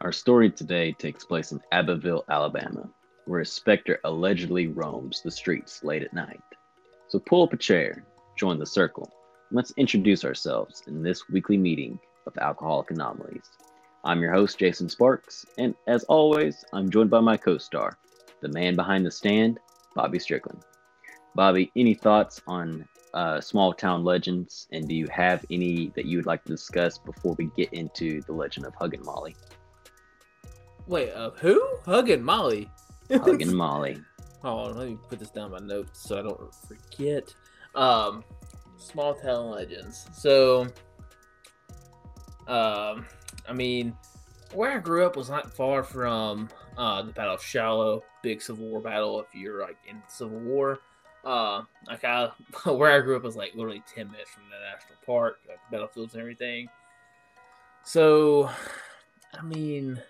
Our story today takes place in Abbeville, Alabama, where a specter allegedly roams the streets late at night. So pull up a chair, join the circle, and let's introduce ourselves in this weekly meeting of Alcoholic Anomalies. I'm your host, Jason Sparks, and as always, I'm joined by my co star, the man behind the stand, Bobby Strickland. Bobby, any thoughts on uh, small town legends, and do you have any that you would like to discuss before we get into the legend of Huggin Molly? Wait, uh, who? Hugging Molly. Huggin Molly. Oh, let me put this down my notes so I don't forget. Um, small town legends. So, um, I mean, where I grew up was not far from uh, the Battle of Shiloh, big Civil War battle. If you're like in Civil War, uh, like I, where I grew up was like literally ten minutes from the national park, like battlefields and everything. So, I mean,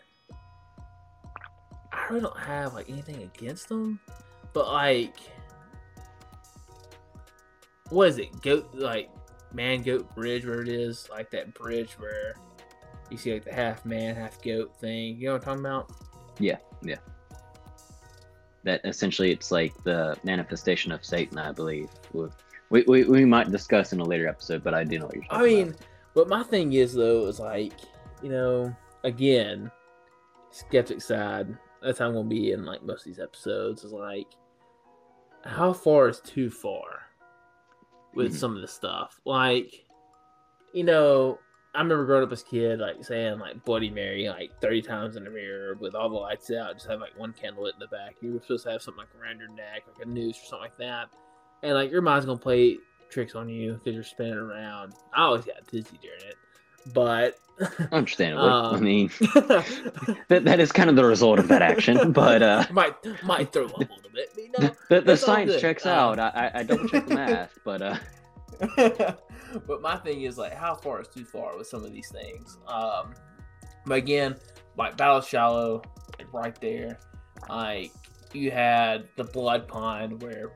I really don't have like anything against them, but like, what is it? Goat like man goat bridge where it is like that bridge where you see like the half man half goat thing. You know what I'm talking about? Yeah, yeah. That essentially it's like the manifestation of Satan, I believe. We, we, we might discuss in a later episode, but I do know what you're talking about. I mean, about. but my thing is though is like, you know, again, skeptic side. That's how I'm gonna be in like most of these episodes. Is like, how far is too far with Mhm. some of the stuff? Like, you know, I remember growing up as a kid, like saying like Bloody Mary like 30 times in the mirror with all the lights out, just have like one candle lit in the back. You were supposed to have something like around your neck, like a noose or something like that. And like your mind's gonna play tricks on you because you're spinning around. I always got dizzy during it. But Understandably. I um, mean, that, that is kind of the result of that action, but uh, might might throw up a little bit. You know, the, the science checks Um, out. I, I, I double check the math, but uh, but my thing is like how far is too far with some of these things. Um, but again, like Battle Shiloh, like right there, like you had the Blood Pond where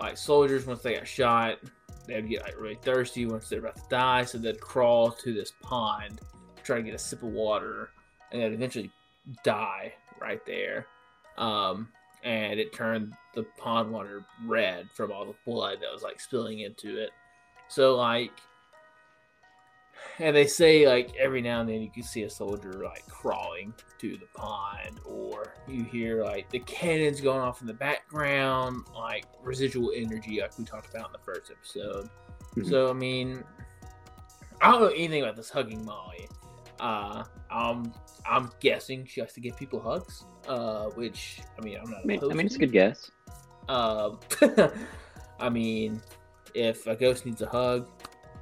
like soldiers once they got shot, they'd get like really thirsty once they're about to die, so they'd crawl to this pond, try to get a sip of water, and they'd eventually die right there. Um, and it turned the pond water red from all the blood that was like spilling into it. So like, and they say like every now and then you can see a soldier like crawling to the pond, or you hear like the cannons going off in the background, like residual energy, like we talked about in the first episode. Mhm. So I mean, I don't know anything about this hugging Molly. Uh, I'm I'm guessing she has to give people hugs. Uh, which I mean, I'm not. I mean, I mean, it's a good guess. Um, I mean, if a ghost needs a hug,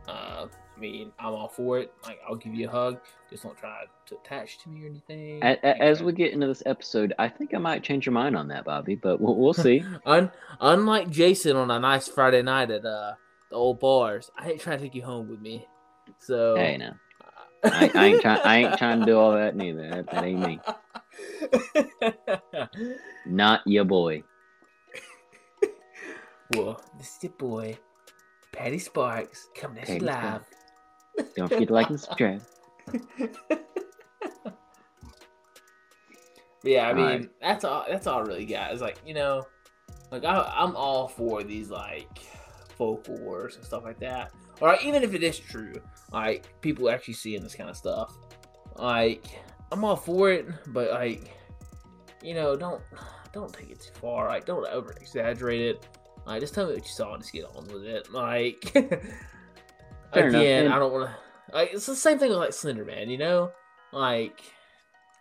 uh, I mean, I'm all for it. Like, I'll give you a hug. Just don't try to attach to me or anything. A- a- As we get into this episode, I think I might change your mind on that, Bobby, but we'll, we'll see. Un- unlike Jason on a nice Friday night at uh the old bars, I ain't trying to take you home with me. So hey, now. I, I ain't trying. I ain't trying to do all that neither. That, that ain't me. Not your boy. well, this is your boy, Patty Sparks, coming at you live. Don't forget to like and subscribe. Yeah, I mean, that's all. That's all I really got. It's like you know, like I, I'm all for these like folklores and stuff like that. Or even if it is true, like people actually seeing this kind of stuff, like I'm all for it. But like, you know, don't don't take it too far. Like, don't over exaggerate it. Like, just tell me what you saw and just get on with it. Like, Fair enough, again, and- I don't want to. Like, it's the same thing with like Slender Man. You know, like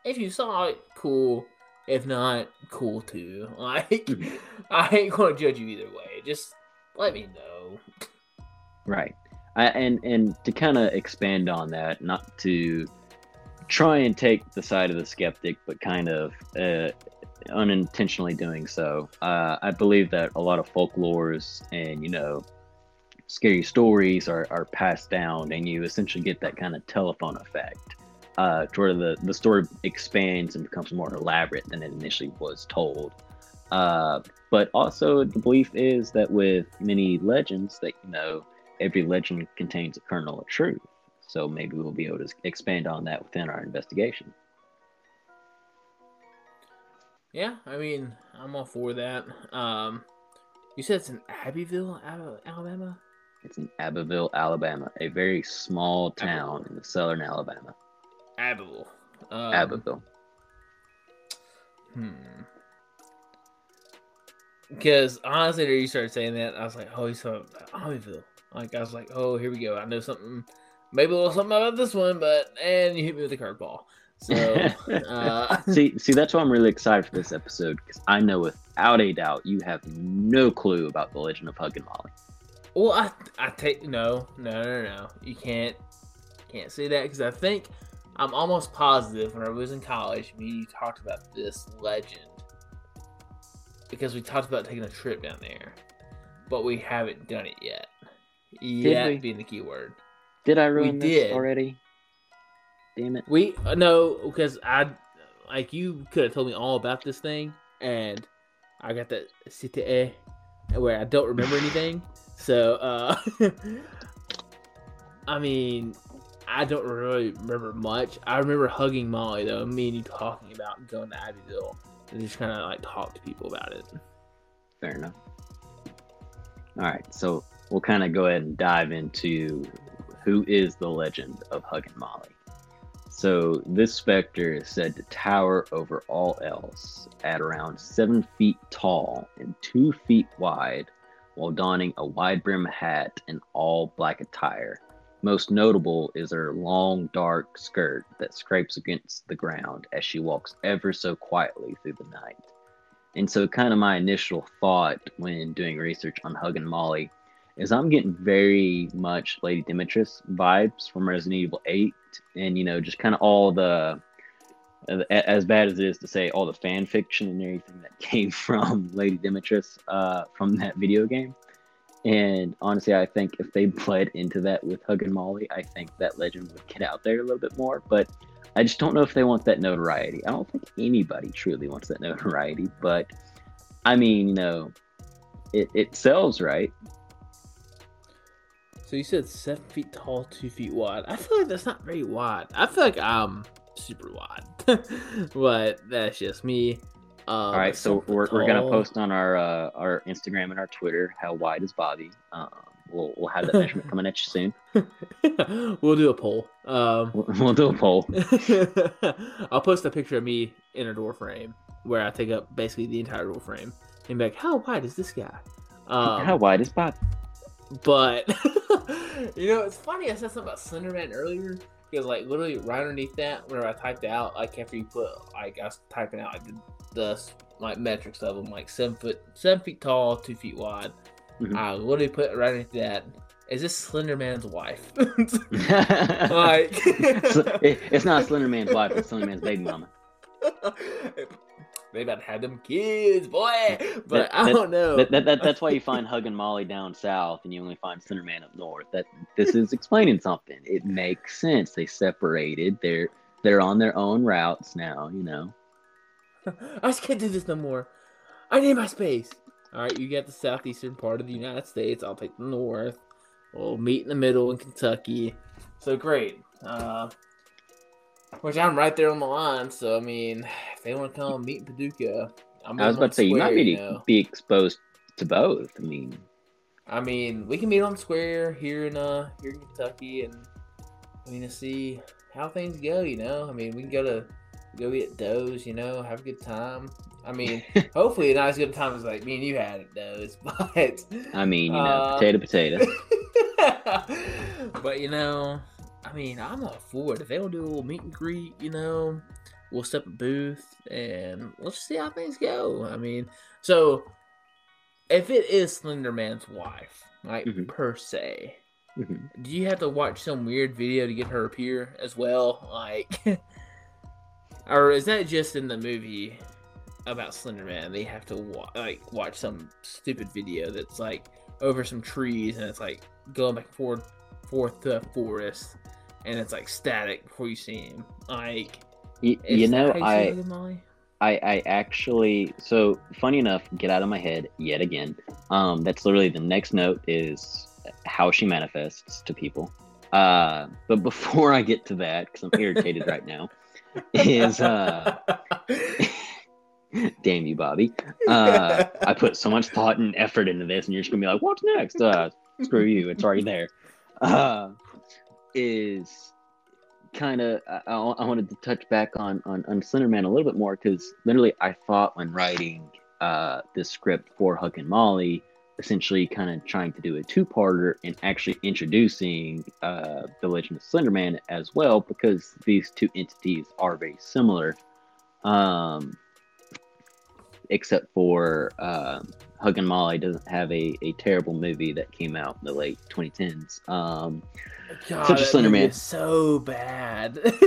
if you saw it, cool. If not, cool too. Like, Mhm. I ain't gonna judge you either way. Just let me know. Right. I, and and to kind of expand on that, not to try and take the side of the skeptic, but kind of uh, unintentionally doing so. Uh, I believe that a lot of folklores and you know scary stories are, are passed down, and you essentially get that kind of telephone effect, uh, to where the the story expands and becomes more elaborate than it initially was told. Uh, but also the belief is that with many legends that you know every legend contains a kernel of truth so maybe we'll be able to expand on that within our investigation Yeah, I mean, I'm all for that. Um, you said it's in Abbeville, Alabama. It's in Abbeville, Alabama, a very small town in the southern Alabama. Abbeville. Um, Abbeville. Hmm. Because honestly, when you started saying that, I was like, "Oh, he's from Abbeville." Like I was like, "Oh, here we go. I know something, maybe a little something about this one." But and you hit me with a curveball. So uh, see, see, that's why I'm really excited for this episode because I know without a doubt you have no clue about the legend of Huggin' Molly. Well, I I take no, no, no, no. You can't can't say that because I think I'm almost positive when I was in college, me you talked about this legend because we talked about taking a trip down there, but we haven't done it yet. We? being the key word. Did I ruin We this did. already? Damn it! We uh, no because I like you could have told me all about this thing, and I got that CTE where I don't remember anything. So uh I mean, I don't really remember much. I remember hugging Molly though, me and you talking about going to Abbeville and just kind of like talk to people about it. Fair enough. All right, so we'll kind of go ahead and dive into who is the legend of Hugging Molly. So this specter is said to tower over all else at around seven feet tall and two feet wide, while donning a wide brim hat and all black attire. Most notable is her long dark skirt that scrapes against the ground as she walks ever so quietly through the night. And so, kind of my initial thought when doing research on Huggin' Molly is I'm getting very much Lady Dimitrescu vibes from Resident Evil 8, and you know, just kind of all the, as bad as it is to say, all the fan fiction and everything that came from Lady Dimitrescu uh, from that video game. And honestly, I think if they bled into that with Huggin' Molly, I think that legend would get out there a little bit more. But I just don't know if they want that notoriety. I don't think anybody truly wants that notoriety. But I mean, you know, it, it sells, right? So you said seven feet tall, two feet wide. I feel like that's not very wide. I feel like I'm super wide, but that's just me. Um, All right, so we're, we're gonna post on our uh, our Instagram and our Twitter how wide is Bobby. Um, we'll we'll have that measurement coming at you soon. we'll do a poll. Um, We'll, we'll do a poll. I'll post a picture of me in a door frame where I take up basically the entire door frame and be like, "How wide is this guy?" Um, how wide is Bobby? but you know, it's funny. I said something about Slenderman earlier because, like, literally right underneath that, whenever I typed out, like after you put, like, I was typing out like the, the like metrics of them, like seven foot, seven feet tall, two feet wide. Mhm. I literally put right underneath that. Is this Slenderman's wife? Like, it's not Slender Man's wife. It's Slender Man's baby mama. They about to have them kids, boy. But That- I don't know. That, that, that, that's why you find Huggin' Molly down south, and you only find Slender Man up north. That this is explaining something. It makes sense. They separated. They're they're on their own routes now. You know. I just can't do this no more. I need my space. All right, you get the southeastern part of the United States. I'll take the north. We'll meet in the middle in Kentucky. So great. Uh, which I'm right there on the line. So I mean, if they want to come meet Paducah, I'm I was about to say you might be know. be exposed to both. I mean, I mean, we can meet on the square here in uh here in Kentucky, and I mean to see how things go. You know, I mean, we can go to go get Doe's. You know, have a good time. I mean, hopefully not as good a time as like me and you had at Doe's, but I mean, you know, Uh, potato, potato. but you know, I mean, I'm all for it. If they to do a little meet and greet, you know, we'll set up a booth and let's just see how things go. I mean, so if it is Slender Man's wife, like Mhm. per se, Mhm. do you have to watch some weird video to get her appear as well? Like, or is that just in the movie about Slender Man? They have to wa- like watch some stupid video that's like over some trees and it's like going back and forth, forth to a forest, and it's like static before you see him. Like, Y- is you know, I, I, I actually. So funny enough, get out of my head yet again. Um, that's literally the next note is how she manifests to people. Uh, but before I get to that, because I'm irritated right now, is uh, Damn you, Bobby. Uh, I put so much thought and effort into this, and you're just gonna be like, "What's next?" Uh, screw you. It's already there. Uh, is kind of I, I wanted to touch back on on, on Slenderman a little bit more because literally I thought when writing uh, this script for Huggin' Molly, essentially kind of trying to do a two-parter and actually introducing uh, the Legend of Slenderman as well because these two entities are very similar. Um, except for uh, Huggin' Molly doesn't have a, a terrible movie that came out in the late 2010s. Um, God, such a Slender Man. so bad.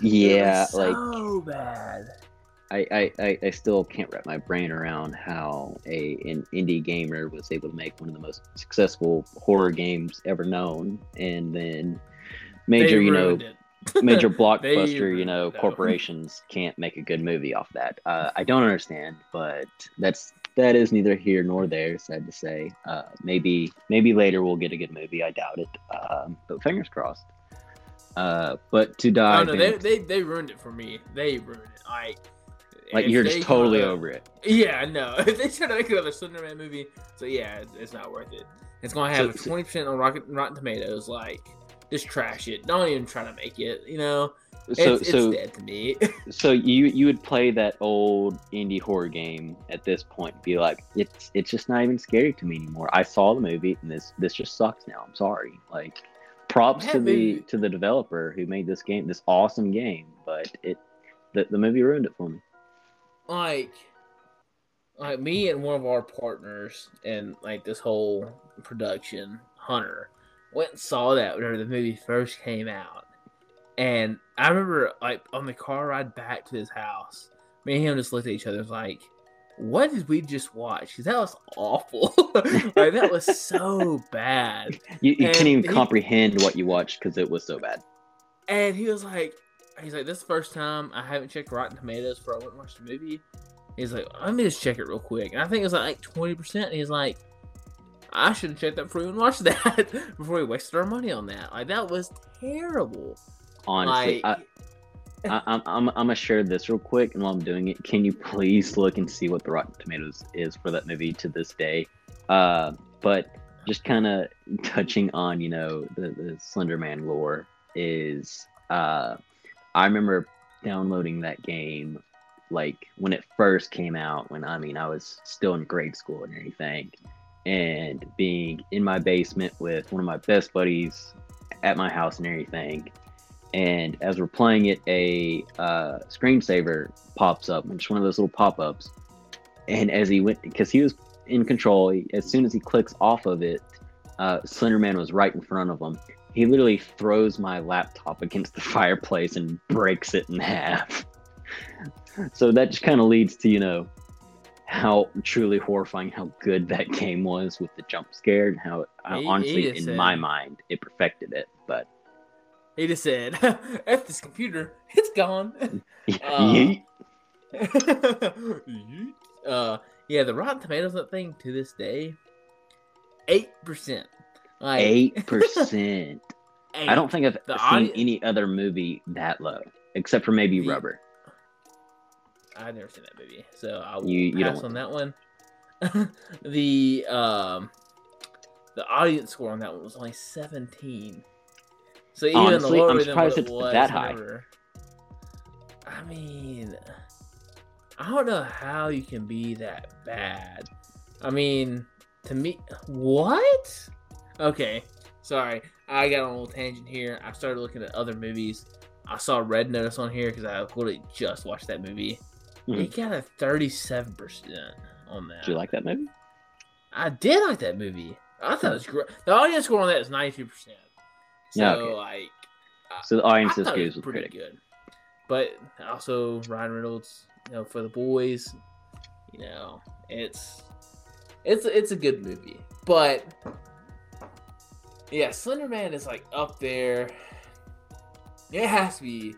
Yeah, was like so bad. I, I, I, I still can't wrap my brain around how a an indie gamer was able to make one of the most successful horror games ever known, and then major you know major blockbuster you know corporations can't make a good movie off that. Uh, I don't understand, but that's that is neither here nor there. Sad to say. Uh, maybe maybe later we'll get a good movie. I doubt it, um, but fingers crossed. Uh, but to die. Oh no, they, they they ruined it for me. They ruined it. Like, like you're just totally over it. Yeah, no. If they try to make another Slenderman movie, so yeah, it's, it's not worth it. It's gonna have So- so- twenty percent on Rocket, Rotten Tomatoes. Like, just trash it. Don't even try to make it. You know, So it's, so it's to me. so you you would play that old indie horror game at this point, and be like, it's it's just not even scary to me anymore. I saw the movie, and this this just sucks now. I'm sorry. Like, props That to the movie- to the developer who made this game, this awesome game, but it the, the movie ruined it for me. like like me and one of our partners and like this whole production hunter went and saw that whenever the movie first came out and i remember like on the car ride back to his house me and him just looked at each other and was like what did we just watch because that was awful like that was so bad You, you couldn't even he- comprehend what you watched because it was so bad. And he was like, he's like, this is the first time I haven't checked Rotten Tomatoes before I went and watched the movie. He's like, let me just check it real quick. And I think it was like twenty percent. And he's like, I should have checked that before we even watched that before we wasted our money on that. Like that was terrible. Honestly, like, I, I, I'm, I'm, I'm gonna share this real quick, and while I'm doing it, can you please look and see what the Rotten Tomatoes is for that movie to this day? Uh, but just kind of touching on, you know, the, the Slender Man lore is, uh, I remember downloading that game like when it first came out. When I mean, I was still in grade school and everything, and being in my basement with one of my best buddies at my house and everything and as we're playing it, a uh, screensaver pops up, it's one of those little pop-ups. And as he went, because he was in control, he, as soon as he clicks off of it, uh, Slenderman was right in front of him. He literally throws my laptop against the fireplace and breaks it in half. so that just kind of leads to you know how truly horrifying how good that game was with the jump scare and how, He- honestly just in my mind it perfected it. But He just said, "F this computer, it's gone." yeet. uh, yeah, the Rotten Tomatoes that thing to this day, eight percent. Eight percent. I don't think I've The seen audi- any other movie that low, except for maybe The- Rubber. I've never seen that movie, so I will You- you pass on that one. the um, the audience score on that one was only seventeen. So even Honestly, lower I'm than surprised what it's it was that high. whenever- I mean, I don't know how you can be that bad. I mean, to me, what? Okay, sorry, I got on a little tangent here. I started looking at other movies. I saw Red Notice on here because I literally just watched that movie. Mhm. It got a thirty-seven percent on that. Did you like that movie? I did like that movie. I thought it was great. The audience score on that is ninety-two percent. So Yeah, okay. like, So the audience I is thought good was with pretty critic. good. But also Ryan Reynolds, you know, for the boys, you know, it's it's it's a good movie. But yeah, Slender Man is like up there. It has to be,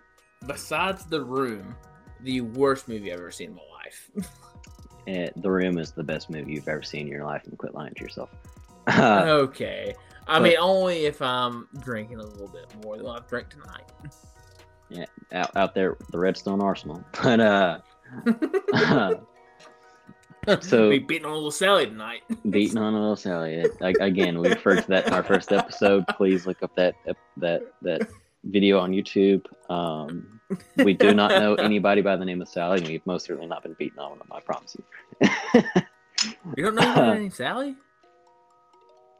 besides The Room, the worst movie I've ever seen in my life. Eh, the Room is the best movie you've ever seen in your life, and quit lying to yourself. Uh, okay. I but- mean, only if I'm drinking a little bit more than I've drank tonight. Yeah, out, out there, the Redstone Arsenal. But uh, So- we beating on a little Sally tonight. beating on a little Sally. Like again, we referred to that in our first episode. Please look up that that that video on YouTube. Um, we do not know anybody by the name of Sally, and we've most certainly not been beaten on them. I promise you. You don't know her name Sally?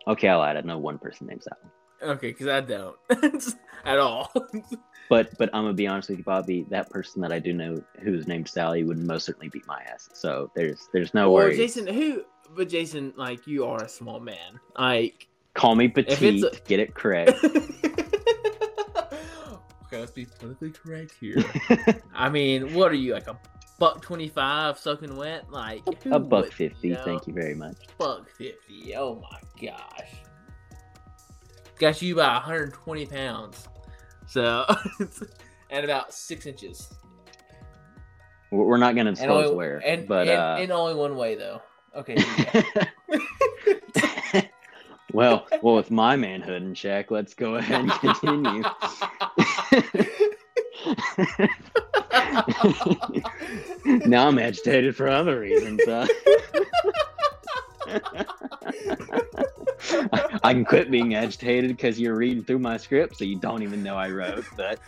Okay, I lied. I know one person named Sally, Okay, because I don't at all. but but I'm gonna be honest with you, Bobby. That person that I do know who's named Sally would most certainly beat my ass. So there's there's no or worries. Jason, who? But Jason, like you are a small man. Like Call me petite. a- Get it correct. okay, let's be politically correct here. I mean, what are you like a buck twenty five soaking wet? Like a buck fifty. Thank you very much. Buck fifty. Oh my gosh. Got you by 120 pounds. So and about six inches. We're not gonna And disclose only, where, and, but and, uh, in only one way though. Okay. here you go. well, well, with my manhood in check, let's go ahead and continue. now I'm agitated for other reasons. Uh, I, I can quit being agitated because you're reading through my script, so you don't even know I wrote. But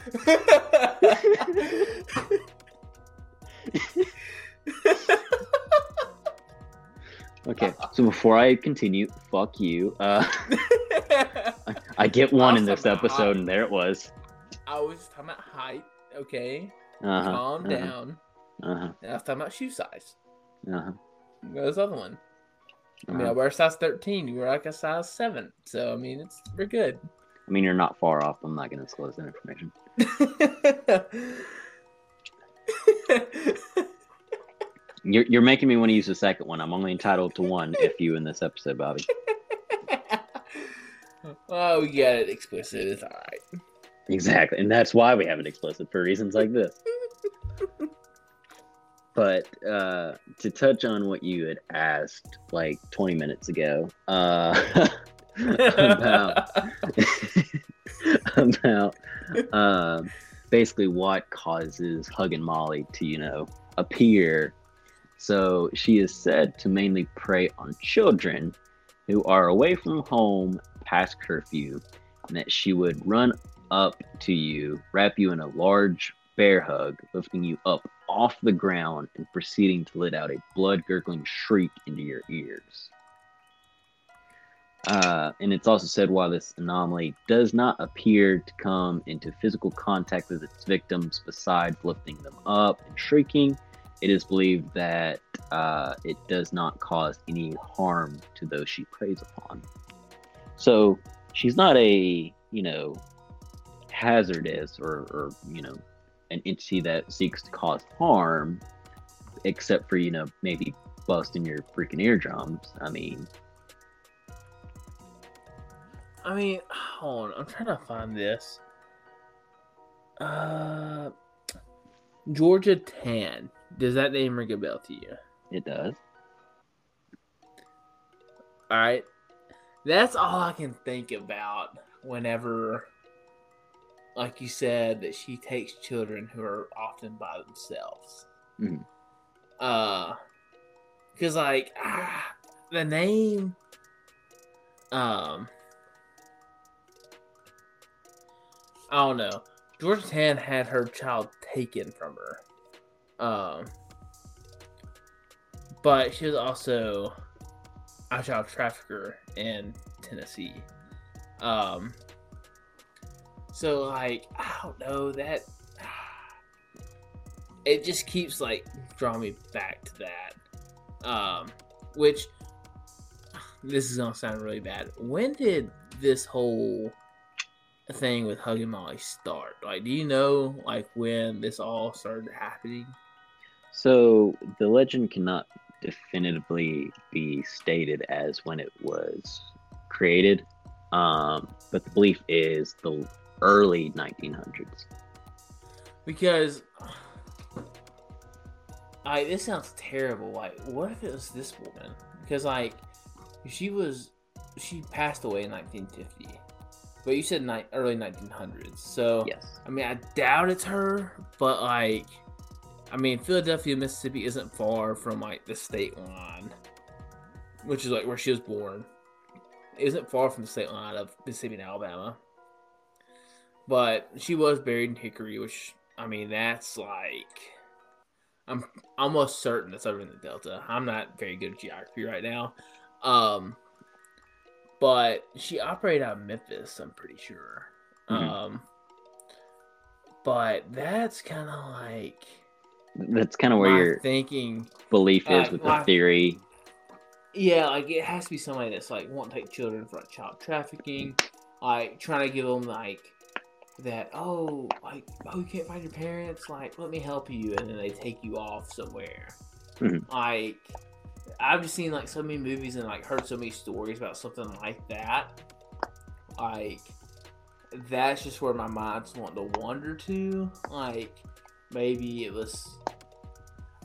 okay, so before I continue, fuck you. Uh, I get one in this episode, and there it was. I was talking about height. Okay. Uh-huh, Calm uh-huh, down. Uh-huh, And I was talking about shoe size. uh-huh. What was the other one? I mean, I uh-huh. wear a size 13. You wear like a size 7. So, I mean, it's we're good. I mean, you're not far off. I'm not going to disclose that information. You're, you're making me want to use the second one. I'm only entitled to one if you in this episode, Bobby. oh, we got it explicit. It's all right. Exactly. And that's why we have it explicit for reasons like this. But uh, to touch on what you had asked like 20 minutes ago uh, about, about uh, basically what causes Huggin' Molly to, you know, appear. So she is said to mainly prey on children who are away from home past curfew, and that she would run up to you, wrap you in a large bear hug, lifting you up off the ground and proceeding to let out a blood gurgling shriek into your ears. Uh, and it's also said while this anomaly does not appear to come into physical contact with its victims besides lifting them up and shrieking, it is believed that uh, it does not cause any harm to those she preys upon. So she's not a, you know, hazardous or, or you know, an entity that seeks to cause harm, except for, you know, maybe busting your freaking eardrums. I mean, I mean, hold on. I'm trying to find this. Uh, Georgia Tann. Does that name ring a bell to you? it does. All right. That's all I can think about whenever, like you said, that she takes children who are often by themselves. Mhm. Uh, because like ah, the name, um, I don't know. Georgia Tann had her child taken from her. Um, but she was also a child trafficker in Tennessee. Um, so like I don't know that it just keeps like drawing me back to that. Um, which this is gonna sound really bad. When did this whole thing with Huggy Molly start? Like, do you know like when this all started happening? So the legend cannot definitively be stated as when it was created, um, but the belief is the early 1900s. Because I this sounds terrible. Like, what if it was this woman? Because like, she was she passed away in 1950, but you said ni- early 1900s. So Yes. I mean, I doubt it's her, but like, I mean, Philadelphia, Mississippi isn't far from like the state line, which is like where she was born. It isn't far from the state line of Mississippi and Alabama. But she was buried in Hickory, which I mean, that's like I'm almost certain that's over in the Delta. I'm not very good at geography right now. Um, but she operated out of Memphis, I'm pretty sure. Mm-hmm. Um, but that's kind of like that's kind of where your thinking belief is uh, with the theory. Yeah, like it has to be somebody that's like won't take children for child trafficking, like trying to give them like that. Oh, like oh, you can't find your parents. Like, let me help you, and then they take you off somewhere. Mm-hmm. Like, I've just seen like so many movies and like heard so many stories about something like that. Like, that's just where my mind's wanting to wander to. Like, maybe it was,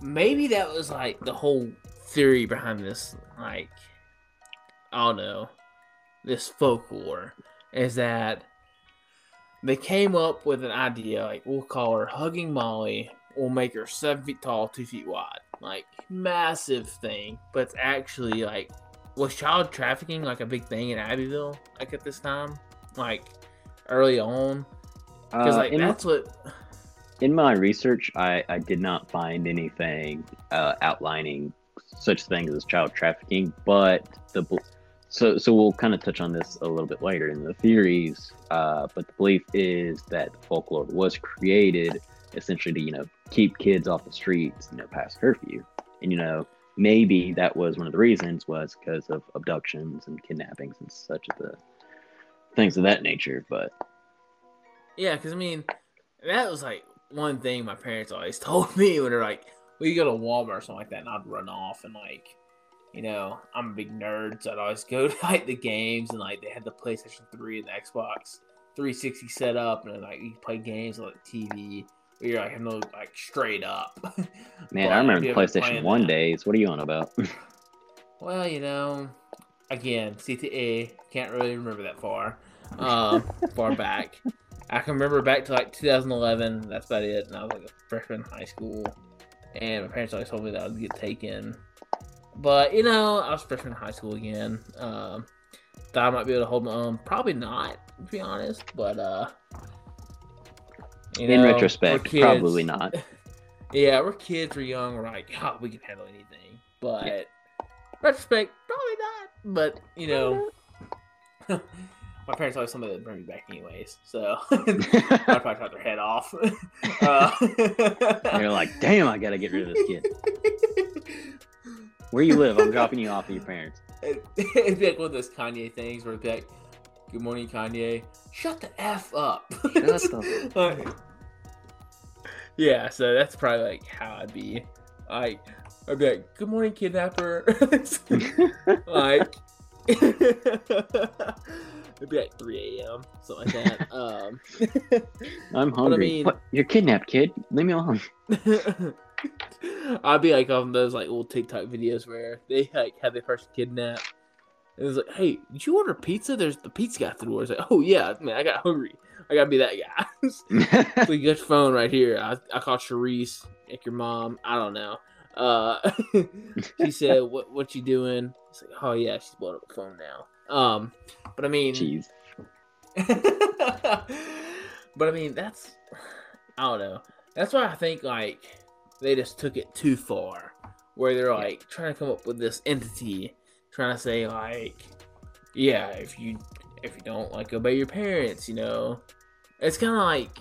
maybe that was like the whole theory behind this. Like, I don't know, this folklore is that they came up with an idea like we'll call her Hugging Molly. We'll make her seven feet tall, two feet wide, like massive thing. But it's actually like was child trafficking like a big thing in Abbeville like at this time, like early on? Because uh, that's my, what. In my research, I I did not find anything uh, outlining such things as child trafficking, but the so, so we'll kind of touch on this a little bit later in the theories. Uh, but the belief is that folklore was created essentially to, you know, keep kids off the streets, you know, past curfew. And you know, maybe that was one of the reasons was because of abductions and kidnappings and such of the things of that nature. But yeah, because I mean, that was like one thing my parents always told me when they're like, "Well, go to Walmart or something like that," and I'd run off and like you know, I'm a big nerd, so I'd always go to like the games and like they had the PlayStation 3 and the Xbox 360 set up, and like you play games on like TV. Where you're like, no, like straight up. Man, I remember the PlayStation One that. days. What are you on about? well, you know, again, CTE can't really remember that far, um, far back. I can remember back to like 2011. That's about it. And I was like a freshman in high school, and my parents always told me that I would get taken but you know, I was freshman in high school again. Um, thought I might be able to hold my own. Probably not, to be honest. But uh, in know, retrospect, probably not. yeah, we're kids. We're young. We're like, oh, we can handle anything. But yeah. retrospect, probably not. But you know. my parents always me they'd bring me back anyways, so I'd probably cut their head off. uh, They're like, "Damn, I gotta get rid of this kid." Where you live? I'm dropping you off at your parents. It'd be like one of those Kanye things where it'd be like, "Good morning, Kanye. Shut the f up." Shut the. yeah, so that's probably like how I'd be. Like, I'd be like, "Good morning, kidnapper." like, it'd be like 3 a.m. something like that. Um, I'm hungry. I mean, what? You're kidnapped, kid. Leave me alone. I'd be like on those like old TikTok videos where they like have their person kidnapped. And it's like, hey, did you order pizza? There's the pizza guy at the door. It's like, oh yeah, man, I got hungry. I gotta be that guy. so you got your phone right here. I, I called Charisse, like your mom. I don't know. Uh, she said, "What what you doing?" It's like, oh yeah, she's blowing up the phone now. Um, but I mean, jeez. but I mean, that's I don't know. That's why I think like they just took it too far, where they're like trying to come up with this entity, trying to say like, yeah, if you if you don't like obey your parents, you know, it's kind of like.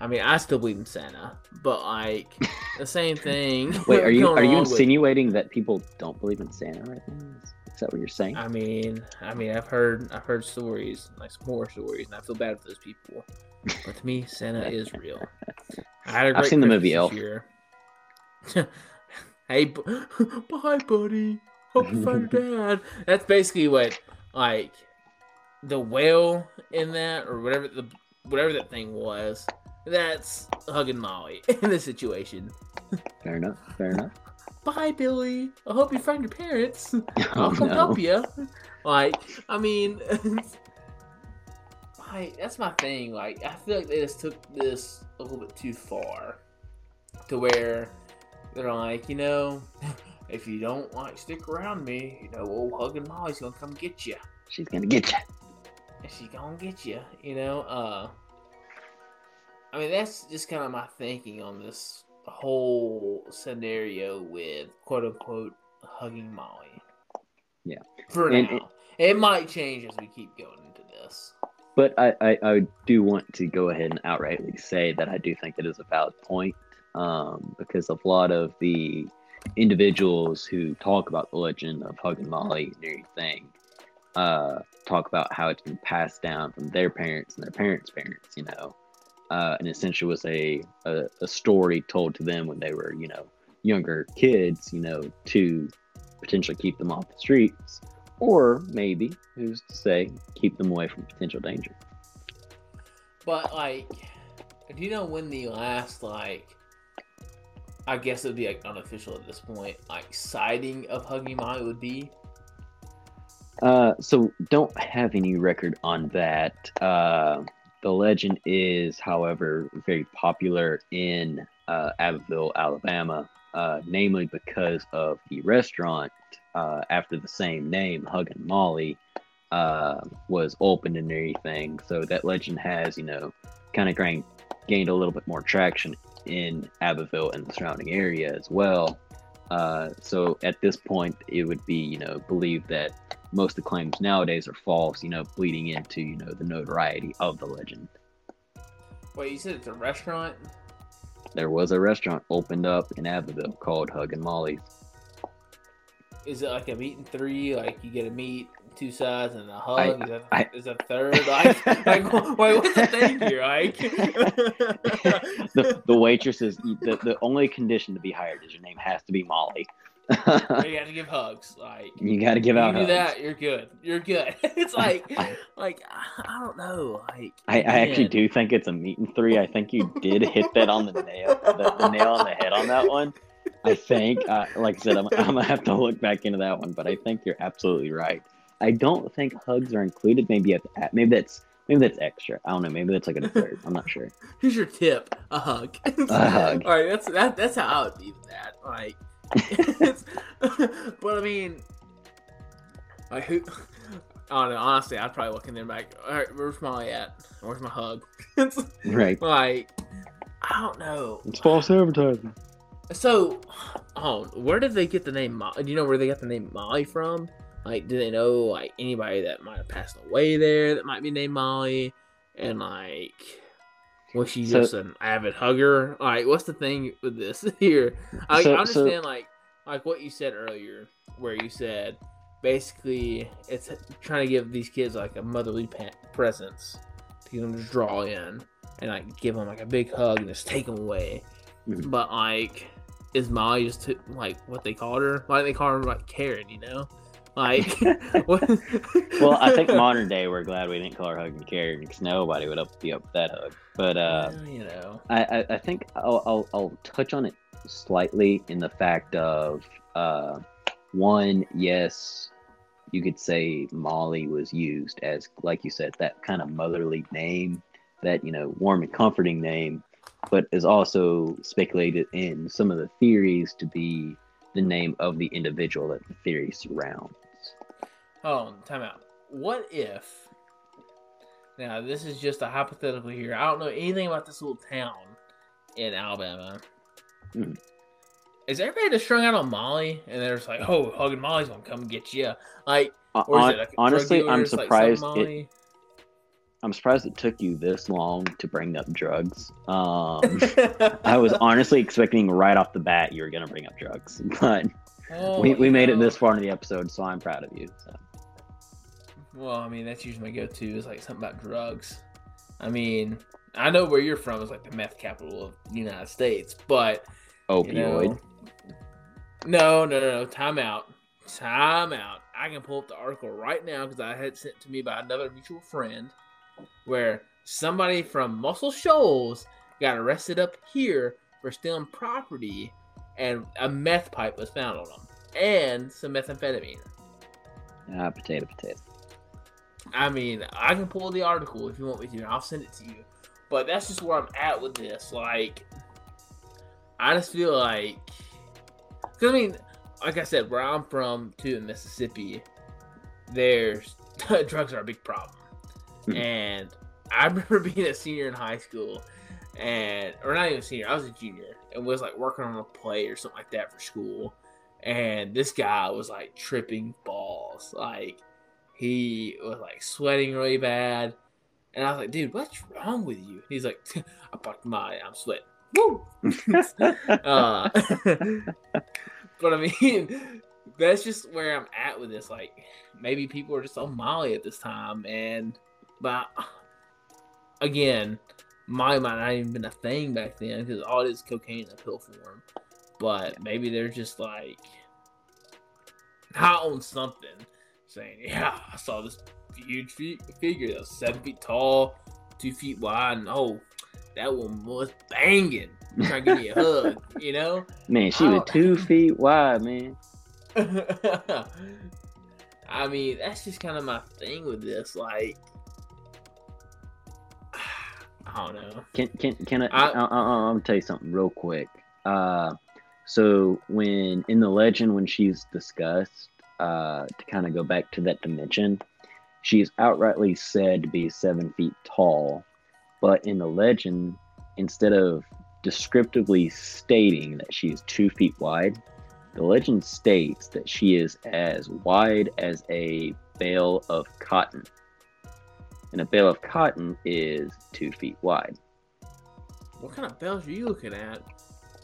I mean, I still believe in Santa, but like the same thing. Wait, are you are you insinuating with... that people don't believe in Santa right now? Is that what you're saying? I mean, I mean, I've heard I've heard stories, like some horror stories, and I feel bad for those people. But to me, Santa is real. I had a great I've seen the movie Elf. Year. hey, b- bye, buddy. Hope you find dad. That's basically what like the whale in that or whatever the whatever that thing was. That's hugging Molly in this situation. Fair enough. Fair enough. Bye, Billy. I hope you find your parents. I'll oh, come no. help you. Like, I mean, like that's my thing. Like, I feel like they just took this a little bit too far. to where they're like, you know, if you don't like stick around me, you know, old hugging Molly's gonna come get you. She's gonna get you. She's gonna get you. You know, uh, I mean, that's just kind of my thinking on this whole scenario with quote unquote hugging Molly. Yeah. For And now, it might change as we keep going into this. But I, I, I do want to go ahead and outrightly say that I do think that is a valid point um, because a lot of the individuals who talk about the legend of Huggin' Molly and everything uh, talk about how it's been passed down from their parents and their parents' parents, you know, uh, and essentially was a, a, a story told to them when they were, you know, younger kids, you know, to potentially keep them off the streets or maybe, who's to say, keep them away from potential danger. But like, do you know when the last like? I guess it would be like unofficial at this point. Like sighting of Molly would be. Uh, so don't have any record on that. Uh, the legend is, however, very popular in uh, Abbeville, Alabama, uh, namely because of the restaurant uh, after the same name, Huggin' Molly, uh, was opened and everything. So that legend has, you know, kind of gained, gained a little bit more traction in Abbeville and the surrounding area as well. Uh, so at this point, it would be, you know, believed that most of the claims nowadays are false, you know, bleeding into, you know, the notoriety of the legend. Wait, you said it's a restaurant? There was a restaurant opened up in Abbeville called Huggin' Molly's. Is it like a meat and three? Like you get a meat, two sides, and a hug? I- is, that, I- is that third? Like, like wait, what's the thing here? Like, the, the waitress is the, the only condition to be hired is your name has to be Molly. you got to give hugs. Like, you got to give you out do hugs. that, you're good. You're good. it's like, I- like I don't know. Like, I, I actually do think it's a meat and three. I think you did hit that on the nail, the, the nail on the head on that one. I think, uh, like I said, I'm, I'm gonna have to look back into that one, but I think you're absolutely right. I don't think hugs are included. Maybe at the, maybe that's maybe that's extra. I don't know. Maybe that's like a dessert. I'm not sure. Here's your tip: a hug. A hug. All right, that's that. That's how I would do that. Like, it's, but I mean, like who? I don't know. Honestly, I'd probably look in there and be like, all right, where's Molly at? Where's my hug? it's Right. like, I don't know. It's false advertising. So, oh, where did they get the name? Molly? Do you know where they got the name Molly from? Like, do they know like anybody that might have passed away there that might be named Molly? And like, was she So- just an avid hugger? Like, what's the thing with this here? I, So- I so- understand like like what you said earlier, where you said basically it's trying to give these kids like a motherly presence to get them to draw in and like give them like a big hug and just take them away. Mhm. But like, is Molly just t- like what they called her? Why do they call her like Karen? You know, like? Well, I think modern day we're glad we didn't call her hug and carry because nobody would up, be up with that hug. But uh, Well, you know, I, I, I think I'll, I'll, I'll touch on it slightly in the fact of uh, one, yes, you could say Molly was used as, like you said, that kind of motherly name, that, you know, warm and comforting name, but is also speculated in some of the theories to be the name of the individual that the theory surrounds. On, time out. What if? Now this is just a hypothetical here. I don't know anything about this little town in Alabama. Hmm. Is everybody just strung out on Molly and they're just like, "Oh, hugging Molly's gonna come get you"? Like, Uh, or is hon- it like honestly, I'm dealers, like, surprised it, I'm surprised it took you this long to bring up drugs. Um, I was honestly expecting right off the bat you were gonna bring up drugs, but Oh, we, we made it this far into the episode, so I'm proud of you. So. Well, I mean, that's usually my go-to is like something about drugs. I mean, I know where you're from is like the meth capital of the United States, but you Opioid. know, no, no, no, no. Time out. Time out. I can pull up the article right now because I had it sent to me by another mutual friend, where somebody from Muscle Shoals got arrested up here for stealing property, and a meth pipe was found on them, and some methamphetamine. Ah, potato, potato. I mean, I can pull the article if you want me to. and I'll send it to you. But that's just where I'm at with this. Like, I just feel like, cause I mean, like I said, where I'm from, too, in Mississippi, there's drugs are a big problem, Hmm. and I remember being a senior in high school, and or not even a senior, I was a junior, and was like working on a play or something like that for school, and this guy was like tripping balls, like he was like sweating really bad. And I was like, dude, what's wrong with you? He's like, I popped my, I'm sweating. Woo! uh, but I mean, that's just where I'm at with this. Like, maybe people are just on Molly at this time, and but again, Molly might not even been a thing back then because all this cocaine in a pill form. But maybe they're just like not on something, saying, "Yeah, I saw this huge figure that was seven feet tall, two feet wide, and oh, that one was banging, trying to give me a hug," you know. Man, she was Oh. two feet wide, man. I mean, that's just kind of my thing with this. Like, I don't know. Can can can I? I- I, I, I, I'm tell you something real quick. Uh, so when in the legend when she's discussed, uh, to kind of go back to that dimension, she is outrightly said to be seven feet tall, but in the legend, instead of descriptively stating that she is two feet wide, the legend states that she is as wide as a bale of cotton. And a bale of cotton is two feet wide. What kind of bells are you looking at?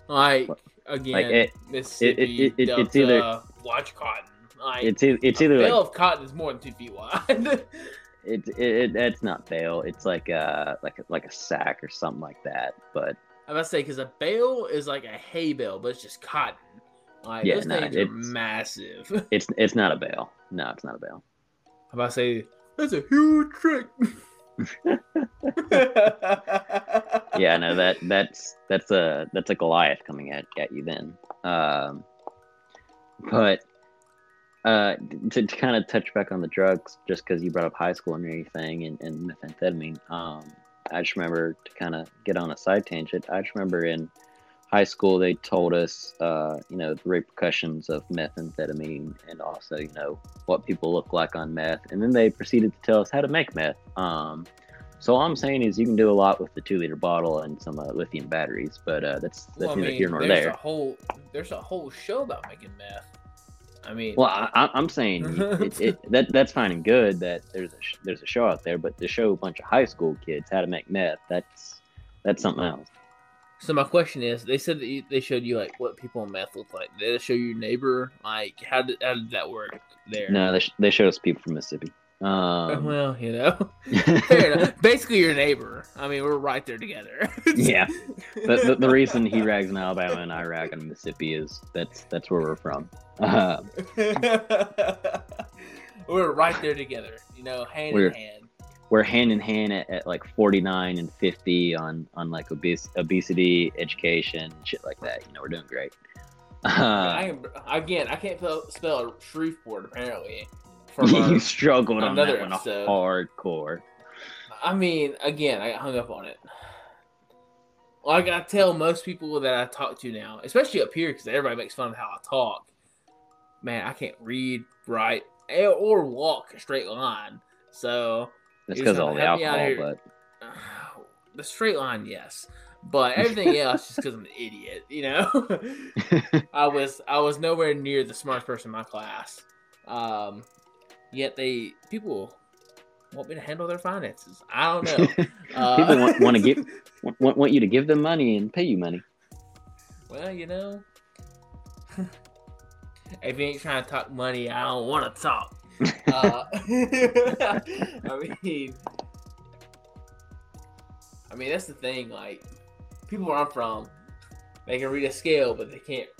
Like, again, Like, it- Mississippi, it- it- it- Delta, it's either- watch cotton. Like, It's e- it's a either bale like of cotton is more than two feet wide. it's it, it, it's not bale. It's like a like a, like a sack or something like that. But I must say because a bale is like a hay bale, but it's just cotton. Like Yeah, those nah, things are it's- massive. it's it's not a bale. No, it's not a bale. I'm about to say that's a huge trick. Yeah, no that that's that's a that's a Goliath coming at, at you then. Um, but uh, to, to kind of touch back on the drugs, just because you brought up high school and everything and, and methamphetamine, um, I just remember to kind of get on a side tangent. I just remember in high school they told us, uh, you know, the repercussions of methamphetamine and also, you know, what people look like on meth, and then they proceeded to tell us how to make meth. Um, so all I'm saying is you can do a lot with the two liter bottle and some uh, lithium batteries, but uh, that's that's Well, I neither mean, here nor there's there. a whole there's a whole show about making meth. I mean, Well, I, I'm saying it, it, that that's fine and good that there's a sh- there's a show out there, but to show a bunch of high school kids how to make meth, that's that's something else. so my question is, they said that you, they showed you like what people on meth look like. Did they show you your neighbor? Like, how did how did that work there? No, they, sh- they showed us people from Mississippi. Um, well, you know, fair. Basically, your neighbor. I mean, we're right there together. yeah, the, the, the reason he rags on Alabama and I rag on Mississippi is that's that's where we're from. Uh, we're right there together. You know, hand We're- in hand. we're hand in hand at, at like 49 and 50 on on like obes- obesity, education, shit like that. You know, we're doing great. Uh, I am, again, I can't spell, spell Shreveport apparently. From you our- struggled on another that one episode. hardcore. I mean, again, I got hung up on it. Like I tell most people that I talk to now, especially up here, because everybody makes fun of how I talk. Man, I can't read, write, eh, or walk a straight line. So That's because of all the alcohol, but the straight line, yes, but everything else just because I'm an idiot. You know, I was I was nowhere near the smartest person in my class. Um, yet they people want me to handle their finances. I don't know. Uh, people want, want to give want, want you to give them money and pay you money. Well, you know, if you ain't trying to talk money, I don't want to talk. Uh, I mean, I mean that's the thing. Like, people where I'm from, they can read a scale, but they can't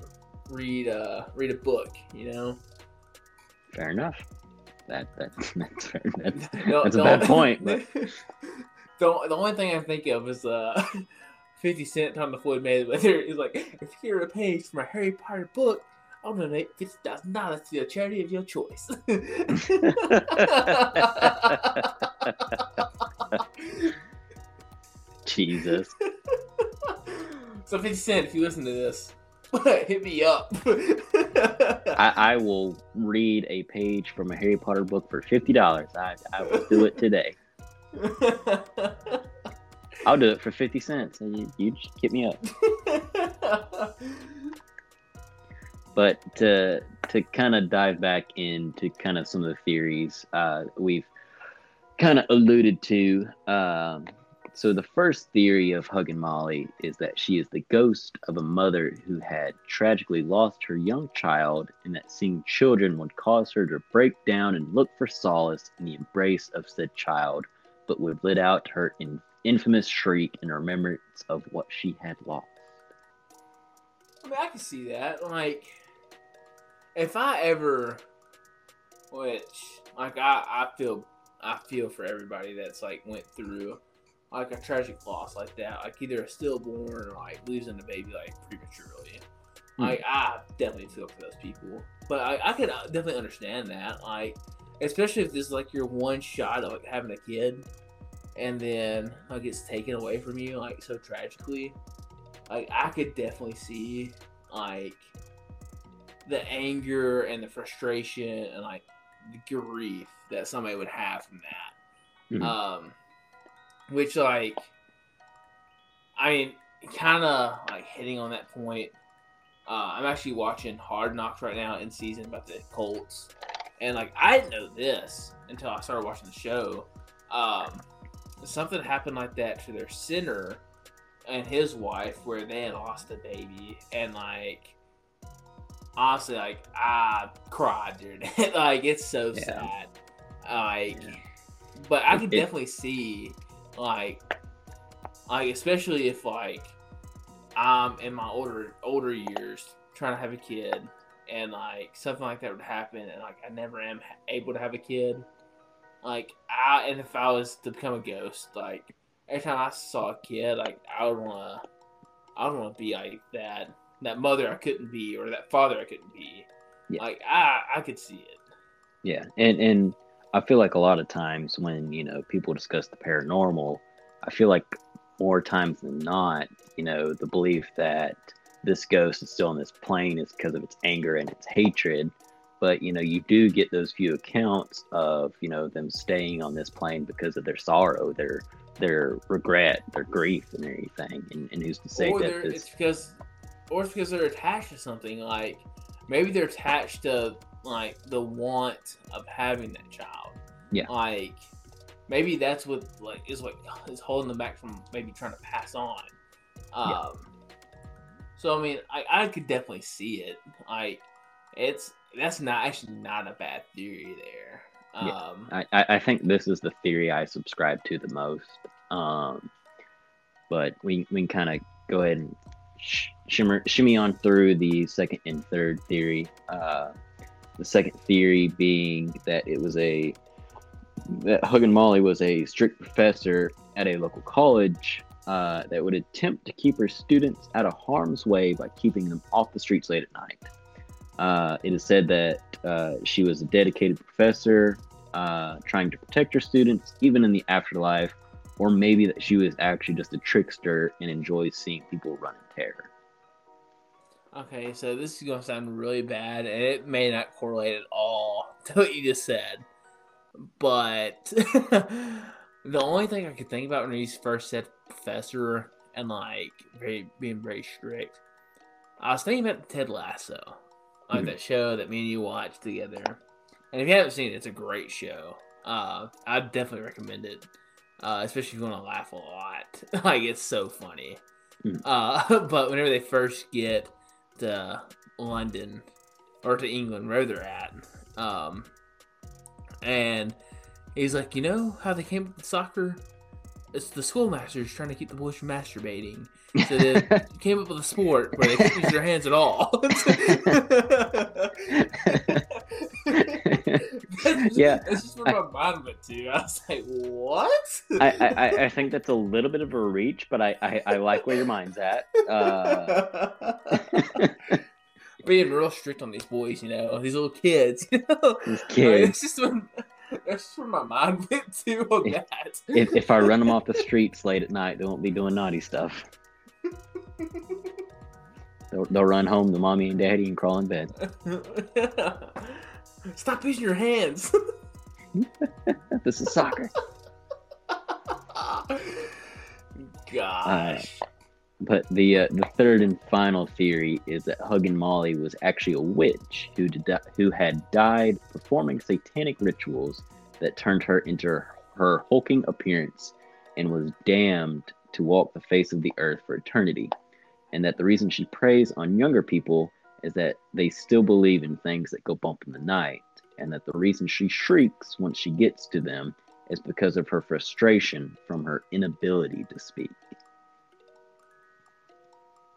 read uh read a book. You know, Fair enough. That that that's. That's, No, that's a bad point. But the, the only thing I think of is uh 50 Cent talking to Floyd Mayweather is like, if you're a page from a Harry Potter book, I'll donate fifty thousand dollars to a charity of your choice. Jesus. So 50 Cent, if you listen to this, hit me up. I, I will read a page from a Harry Potter book for fifty dollars. I, I will do it today. I'll do it for fifty cents. You, you just hit me up. But to to kind of dive back into kind of some of the theories uh, we've kind of alluded to. Um, so the first theory of Huggin' Molly is that she is the ghost of a mother who had tragically lost her young child, and that seeing children would cause her to break down and look for solace in the embrace of said child, but would let out her in- infamous shriek in remembrance of what she had lost. I mean, I can see that. Like, if I ever, which like I, I feel, I feel for everybody that's like went through like a tragic loss like that, like either a stillborn or like losing a baby like prematurely. Hmm. Like I definitely feel for those people, but I, I could definitely understand that. Like, especially if this is like your one shot of like having a kid, and then like it's taken away from you like so tragically. Like I could definitely see like the anger and the frustration and like the grief that somebody would have from that. Mhm. Um, which like, I mean, kind of like hitting on that point. Uh, I'm actually watching Hard Knocks right now in season about the Colts, and like I didn't know this until I started watching the show. Um, something happened like that to their center and his wife, where they had lost a baby, and like honestly, like I cried dude. like it's so Yeah. sad. Like, Yeah. but I could It- definitely see like, like especially if like I'm in my older older years trying to have a kid, and like something like that would happen, and like I never am able to have a kid. Like I, and if I was to become a ghost, like every time I saw a kid, like I would wanna, I would wanna be like that, that mother I couldn't be, or that father I couldn't be. Yeah. Like I, I could see it. Yeah, and and I feel like a lot of times when you know people discuss the paranormal, I feel like more times than not, you know, the belief that this ghost is still on this plane is because of its anger and its hatred. But you know, you do get those few accounts of you know them staying on this plane because of their sorrow, their their regret, their grief, and everything. And, and who's to say or that this? it's because, or it's because they're attached to something. Like maybe they're attached to like the want of having that child. Yeah. Like maybe that's what like is what is holding them back from maybe trying to pass on. Um. Yeah. So I mean, I I could definitely see it. Like it's that's not actually not a bad theory there. Yeah. Um. I, I I think this is the theory I subscribe to the most. Um, but we we can kind of go ahead and sh- shimmer shimmy on through the second and third theory. Uh, the second theory being that it was a that Huggin' Molly was a strict professor at a local college uh, that would attempt to keep her students out of harm's way by keeping them off the streets late at night. Uh, it is said that uh, she was a dedicated professor, uh, trying to protect her students even in the afterlife, or maybe that she was actually just a trickster and enjoys seeing people run in terror. Okay, so this is going to sound really bad, and it may not correlate at all to what you just said. But the only thing I could think about when he first said professor and like very being very strict, I was thinking about Ted Lasso, like Mhm. that show that me and you watched together. And if you haven't seen it, it's a great show. Uh, I definitely recommend it, uh, especially if you want to laugh a lot. like it's so funny. Mhm. Uh, but whenever they first get to London or to England, wherever they're at, um, and he's like, you know how they came up with soccer? It's the schoolmasters trying to keep the boys from masturbating. So they came up with a sport where they couldn't use their hands at all. Yeah, that's just where my mind went to. I was like, what? I, I, I- I think that's a little bit of a reach, but I, I, I like where your mind's at. Uh, Being real strict on these boys, you know, these little kids, you know. these Like, kids, that's just when that's just where my mind went to on that. if, if I run them off the streets late at night, they won't be doing naughty stuff. They'll, they'll run home to mommy and daddy and crawl in bed. Stop using your hands. this is soccer. Gosh. But the uh, the third and final theory is that Huggin' Molly was actually a witch who did, who had died performing satanic rituals that turned her into her hulking appearance and was damned to walk the face of the earth for eternity. And that the reason she preys on younger people is that they still believe in things that go bump in the night, and that the reason she shrieks once she gets to them is because of her frustration from her inability to speak.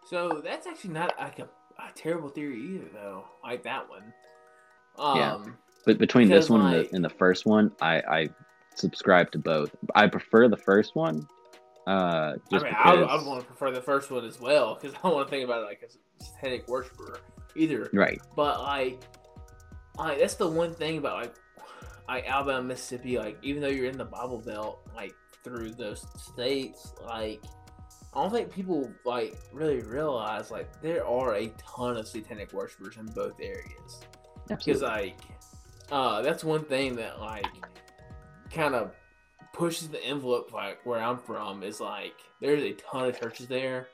So that's actually not like a, a terrible theory either, though. Like that one. Um, Yeah. But between this one and the, and the first one, I, I subscribe to both. I prefer the first one. Uh, I just mean, I, because, I want to prefer the first one as well because I don't want to think about it like a satanic worshiper either. right, But like, like that's the one thing about like, like Alabama, Mississippi. Like, even though you're in the Bible Belt, like through those states, like I don't think people like really realize like there are a ton of satanic worshippers in both areas. Because like, uh, that's one thing that like kind of pushes the envelope. Like where I'm from is like there's a ton of churches there,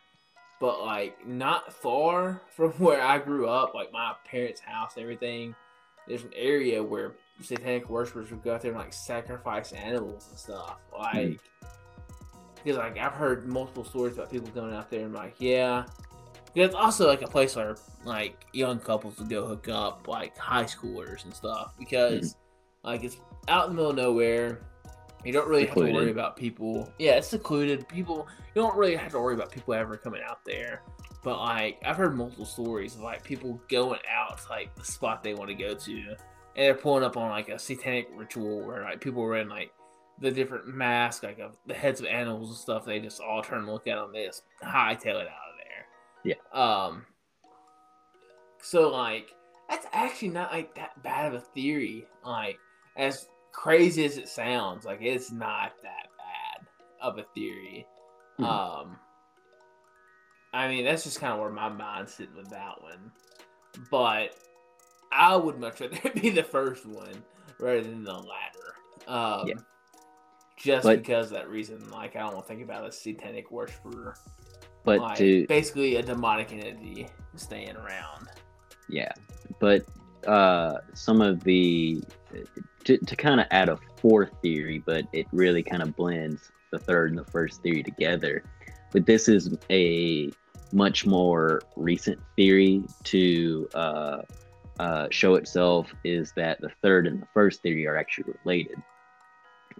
but like not far from where I grew up, like my parents' house and everything. There's an area where satanic worshippers would go out there and like sacrifice animals and stuff. Hmm. Like, because like I've heard multiple stories about people going out there and like, yeah. It's also like a place where like young couples would go hook up, like high schoolers and stuff, because hmm. like it's out in the middle of nowhere. You don't really have to worry about people. Yeah, it's secluded. People, you don't really have to worry about people ever coming out there. But like, I've heard multiple stories of like people going out to like the spot they want to go to, and they're pulling up on like a satanic ritual where like people are in like the different masks, like of the heads of animals and stuff. They just all turn and look at them. They just hightail it out of there. Yeah. Um. So like, that's actually not like that bad of a theory. Like, as crazy as it sounds, like it's not that bad of a theory. Mhm. Um. I mean, that's just kind of where my mind's sitting with that one. But I would much rather it be the first one rather than the latter. Um, Yeah. Just But- because that reason, like I don't want to think about a satanic worshiper, but like to basically a demonic entity staying around. yeah, but uh, some of the to, to kind of add a fourth theory, but it really kind of blends the third and the first theory together. But this is a much more recent theory to uh, uh, show itself is that the third and the first theory are actually related.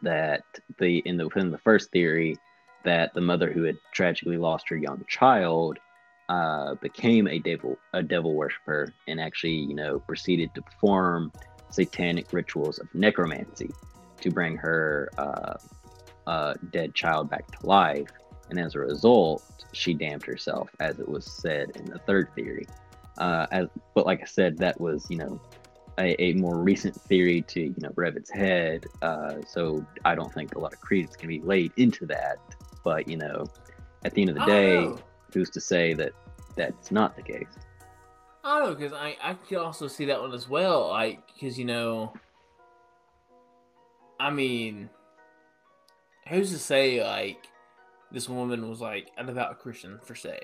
That the in the within the first theory, that the mother who had tragically lost her young child uh, became a devil a devil worshiper and actually you know proceeded to perform satanic rituals of necromancy to bring her uh, uh, dead child back to life. And as a result she damned herself as it was said in the third theory. Uh, as, but like i said that was you know a, a more recent theory to you know rev its head. Uh, so i don't think a lot of credence can be laid into that. But you know at the end of the don't day. Who's to say that that's not the case? I don't know because I I could also see that one as well. Like because you know, I mean, who's to say like this woman was like a devout Christian for say,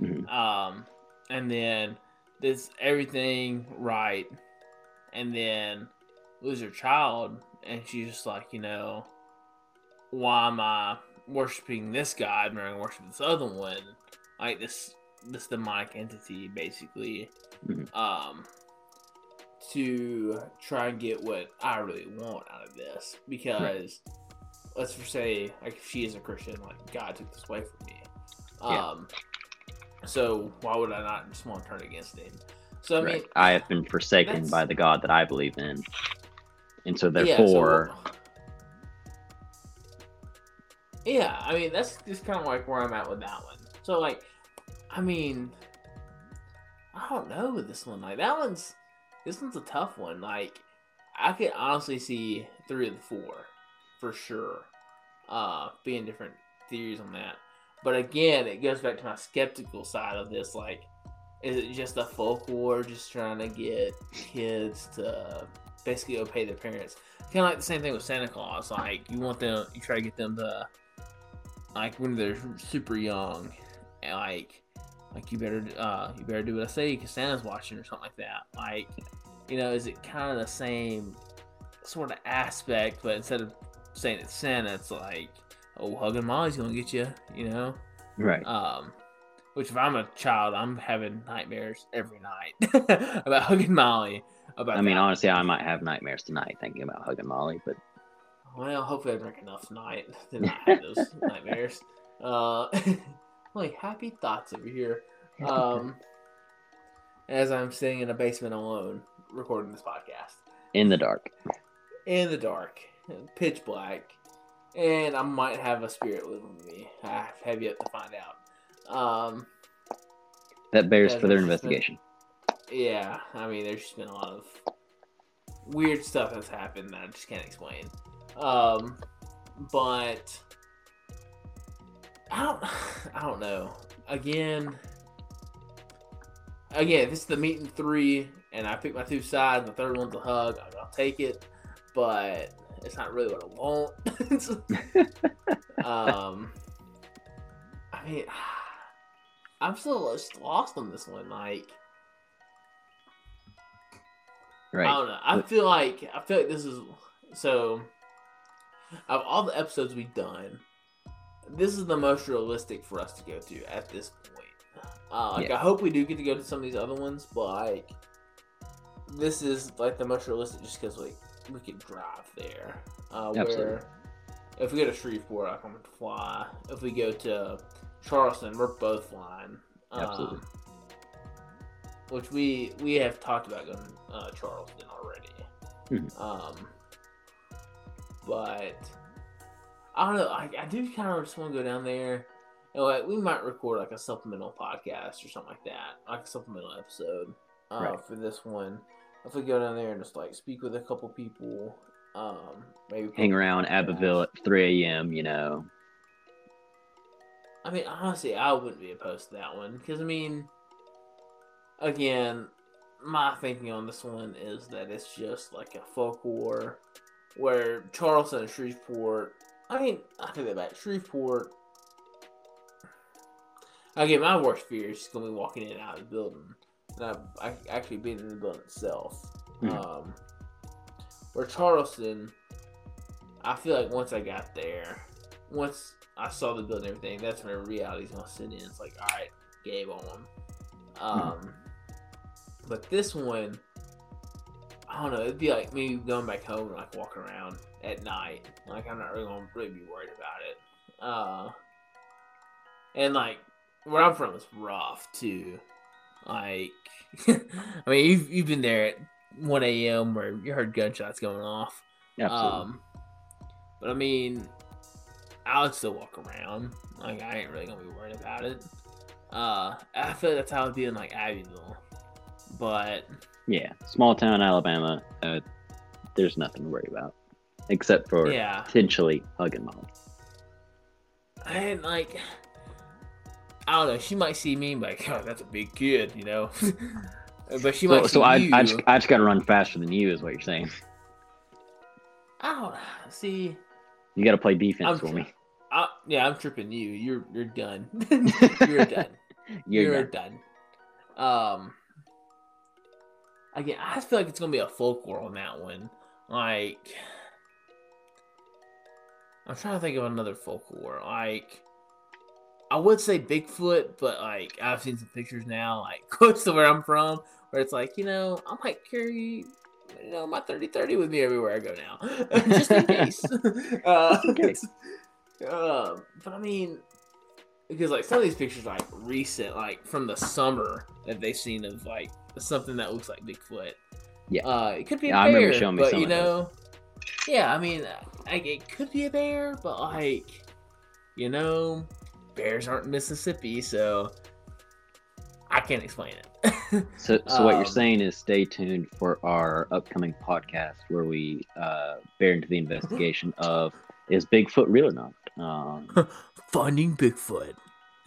Mhm. um, and then this everything right, and then lose her child, and she's just like you know, why am I worshiping this God when I worship this other one? Like this this demonic entity basically Mhm. um to try and get what I really want out of this because let's just say like if she is a Christian like God took this away from me Yeah. um so why would I not just want to turn against him so I mean. I have been forsaken by the God that I believe in, and so yeah, so- therefore, yeah, I mean that's just kind of like where I'm at with that one. So like, I mean, I don't know with this one. Like that one's this one's a tough one. Like I could honestly see three of the four for sure, uh, being different theories on that. but again, it goes back to my skeptical side of this. Like, is it just a folklore, just trying to get kids to basically obey their parents? Kind of like the same thing with Santa Claus. Like, you want them, you try to get them to, like, when they're super young, like, like you better, uh, you better do what I say because Santa's watching or something like that. Like, you know, is it kind of the same sort of aspect, but instead of saying it's Santa, it's like, oh, Huggin' Molly's gonna get you, you know? Right. Um, which if I'm a child, I'm having nightmares every night about Huggin' Molly. About I mean, that. honestly, I might have nightmares tonight thinking about Huggin' Molly, but well, hopefully I drink enough tonight to not have those nightmares. Uh, like happy thoughts over here. Um, as I'm sitting in a basement alone recording this podcast in the dark. in the dark, pitch black, and I might have a spirit living with me. I have yet to find out. Um, That bears further investigation. yeah, I mean, there's just been a lot of weird stuff that's happened that I just can't explain. Um, but I don't, I don't know. Again, again, if it's the meat and three and I pick my two sides, the third one's a hug, I'll, I'll take it. But it's not really what I want. um, I mean, I'm still lost on this one. Like, right? I don't know. I feel like I feel like this is so. Of all the episodes we've done, this is the most realistic for us to go to at this point. Uh, like Yeah. I hope we do get to go to some of these other ones, but like this is like the most realistic just because like we can drive there. Uh, Absolutely. where if we go to Shreveport, I can fly. If we go to Charleston, we're both flying. Absolutely. Um, which we we have talked about going to uh, Charleston already. Mhm. Um, but I don't know. I, I do kind of just want to go down there. And like we might record like a supplemental podcast or something like that, like a supplemental episode uh, Right. for this one. If we go down there and just like speak with a couple people, um, maybe Hang around Abbeville at 3 a.m., you know. I mean, honestly, I wouldn't be opposed to that one because I mean, again, my thinking on this one is that it's just like a folklore where Charleston and Shreveport. I mean, I take that back. Shreveport. Again, my worst fear is just gonna be walking in and out of the building, and I, I actually been in the building itself. Mhm. Um, where Charleston, I feel like once I got there, once I saw the building and everything, that's when reality's gonna sit in. It's like, all right, game on. Um, but this one, I don't know. It'd be like me going back home and like walking around at night. Like I'm not really gonna really be worried about it. Uh, and like where I'm from is rough too. Like, I mean, you've you've been there at 1 a.m. where you heard gunshots going off. Absolutely. Um, but I mean, I would still walk around. Like I ain't really gonna be worried about it. Uh, I feel like that's how it'd be in like Abbeville. But yeah. Small town Alabama, uh, there's nothing to worry about. Except for yeah, potentially Huggin' Molly. and like I don't know, she might see me like, "Oh, that's a big kid," you know. but she So, might so I, you. I just, I just got to run faster than you, is what you're saying. I don't see. You got to play defense I'm for me. I, yeah, I'm tripping you. You're you're done. you're done. You're, You're, done. done. Um. Again, I feel like it's gonna be a folklore on that one. Like, I'm trying to think of another folklore. Like, I would say Bigfoot, but like I've seen some pictures now, like close to where I'm from, where it's like, you know, I might carry, you know, my 30-30 with me everywhere I go now, just in case. uh, Just in case. um, but I mean, because like some of these pictures are, like recent, like from the summer that they've seen of like something that looks like Bigfoot. Yeah. uh, it could be a Yeah, bear, remember showing me but you know, yeah, I mean, like it could be a bear, but like, you know, bears aren't Mississippi, so I can't explain it. So, so what you're Um, saying is stay tuned for our upcoming podcast where we uh, bear into the investigation of is Bigfoot real or not? Um, Finding Bigfoot.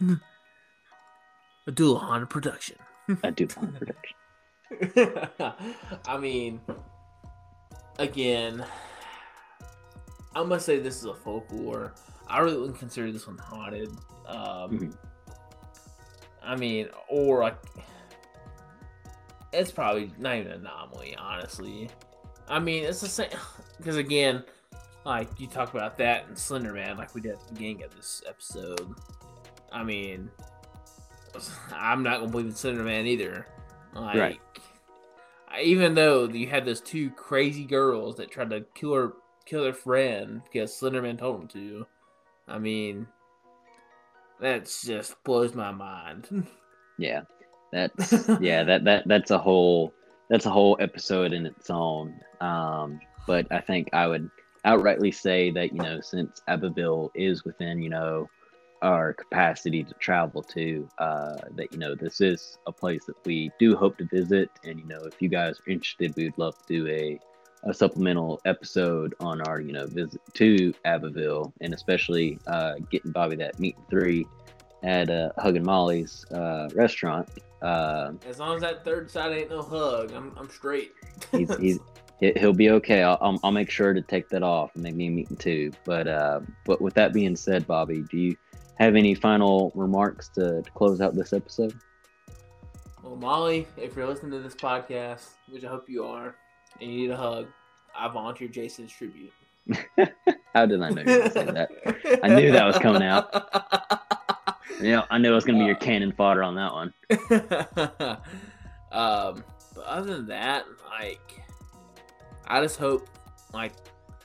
A dual Honda production. A dual Honda production. I mean, again, I must say this is a folklore. I really wouldn't consider this one haunted. Um, mm-hmm. I mean, or like, it's probably not even an anomaly, honestly. I mean, it's the same because again, like you talk about that and Slender Man, like we did at the beginning of this episode. I mean, I'm not gonna believe in Slender Man either. Like, right. even though you had those two crazy girls that tried to kill her, kill their friend because Slender Man told them to. I mean, that just blows my mind. yeah, that's yeah that that that's a whole that's a whole episode in its own. Um, but I think I would outrightly say that you know since Abbeville is within you know our capacity to travel to, uh, that you know this is a place that we do hope to visit, and you know if you guys are interested, we'd love to do a a supplemental episode on our you know visit to Abbeville, and especially uh, getting Bobby that meat three at uh, Huggin' Molly's uh, restaurant. Uh, as long as that third side ain't no hug, I'm, I'm straight. he's, he's he'll be okay. I'll, I'll make sure to take that off and make me a meeting too. But uh, but with that being said, Bobby, do you have any final remarks to, to close out this episode? Well, Molly, if you're listening to this podcast, which I hope you are, and you need a hug, I volunteer Jason's tribute. How did I know you were say that? I knew that was coming out. Yeah, I knew it was going to be your cannon fodder on that one. um, but other than that, like, I just hope like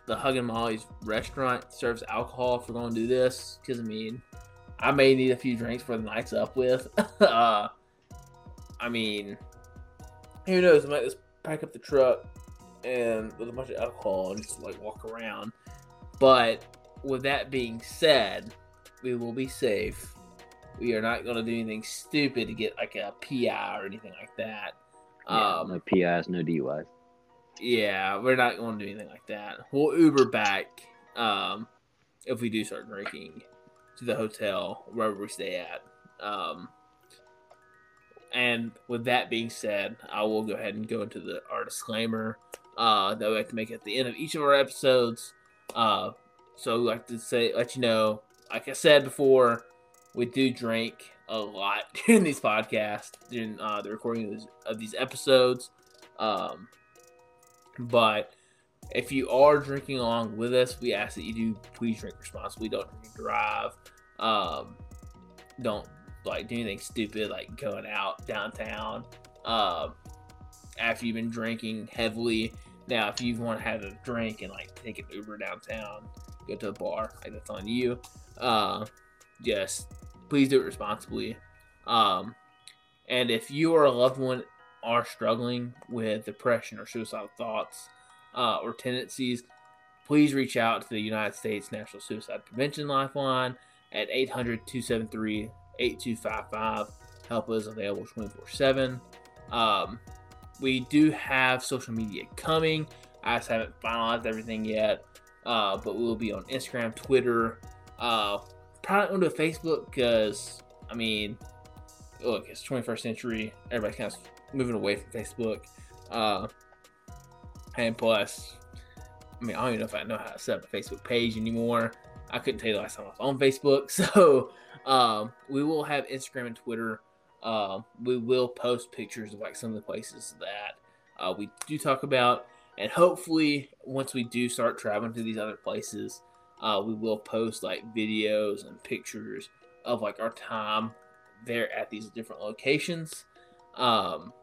the Huggin' Molly's restaurant serves alcohol if we're going to do this. Because I mean, I may need a few drinks for the night's up with. uh, I mean, who knows? I might just pack up the truck and with a bunch of alcohol and just like walk around. But with that being said, we will be safe. We are not going to do anything stupid to get like a PI or anything like that. Yeah, um, no PIs, no DUIs. Yeah, we're not going to do anything like that. We'll Uber back um, if we do start drinking to the hotel wherever we stay at. Um, and with that being said, I will go ahead and go into the our disclaimer uh, that we like to make at the end of each of our episodes. Uh, so we like to say, let you know, like I said before, we do drink a lot during these podcasts, during uh, the recording of these, of these episodes. Um, but if you are drinking along with us, we ask that you do please drink responsibly. Don't drink drive. Um, don't like do anything stupid like going out downtown um, after you've been drinking heavily. Now, if you want to have a drink and like take an Uber downtown, go to a bar, like that's on you. Uh, just please do it responsibly. Um, and if you or a loved one are struggling with depression or suicidal thoughts uh, or tendencies, please reach out to the United States National Suicide Prevention Lifeline at 800 273 8255. Help is available 24 7. Um, we do have social media coming. I just haven't finalized everything yet, uh, but we'll be on Instagram, Twitter, uh, probably onto Facebook because, I mean, look, it's 21st century. Everybody's kind of moving away from Facebook. Uh, and plus, I mean, I don't even know if I know how to set up a Facebook page anymore. I couldn't tell you the last time I was on Facebook. So um, we will have Instagram and Twitter. Uh, we will post pictures of like some of the places that uh, we do talk about. And hopefully, once we do start traveling to these other places, uh, we will post like videos and pictures of like our time there at these different locations. Um,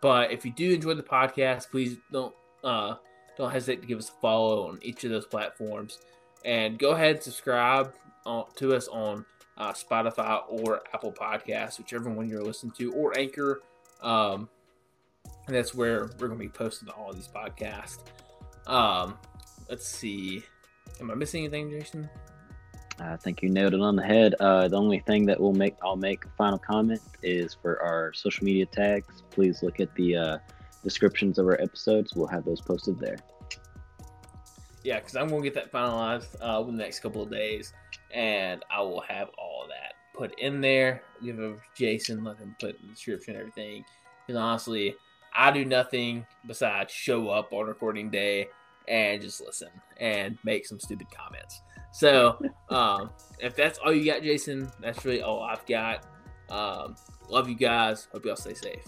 but if you do enjoy the podcast, please don't uh, don't hesitate to give us a follow on each of those platforms, and go ahead and subscribe to us on uh, Spotify or Apple Podcasts, whichever one you're listening to, or Anchor. Um, and that's where we're going to be posting all these podcasts. Um, let's see. Am I missing anything, Jason? I think you nailed it on the head. Uh, the only thing that we'll make, I'll make a final comment is for our social media tags. Please look at the uh, descriptions of our episodes. We'll have those posted there. Yeah, because I'm gonna get that finalized uh, the next couple of days, and I will have all that put in there. Give it to Jason, let him put in the description and everything. Because honestly, I do nothing besides show up on recording day and just listen and make some stupid comments. So um, if that's all you got, Jason, that's really all I've got. Um, love you guys. Hope y'all stay safe.